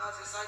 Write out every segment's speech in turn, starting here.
And I just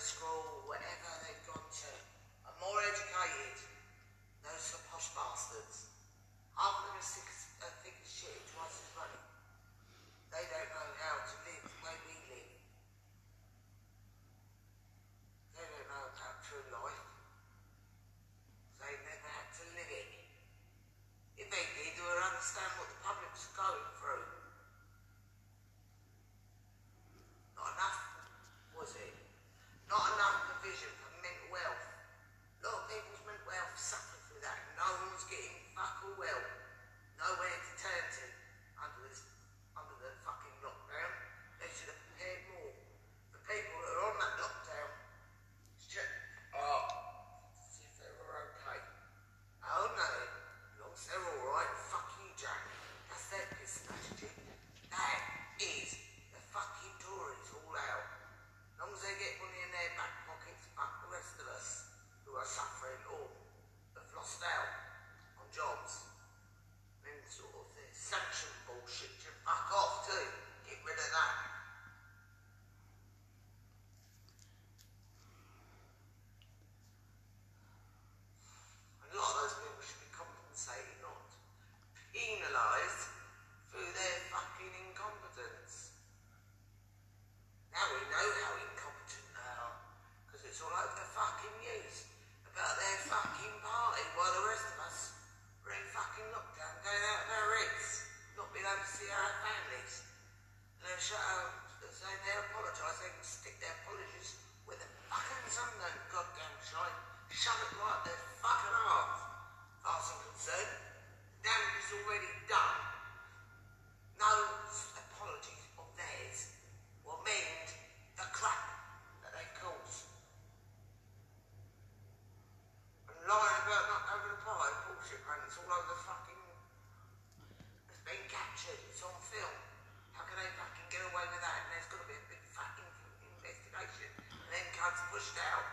scroll, whatever. about their fucking party while the rest of English now.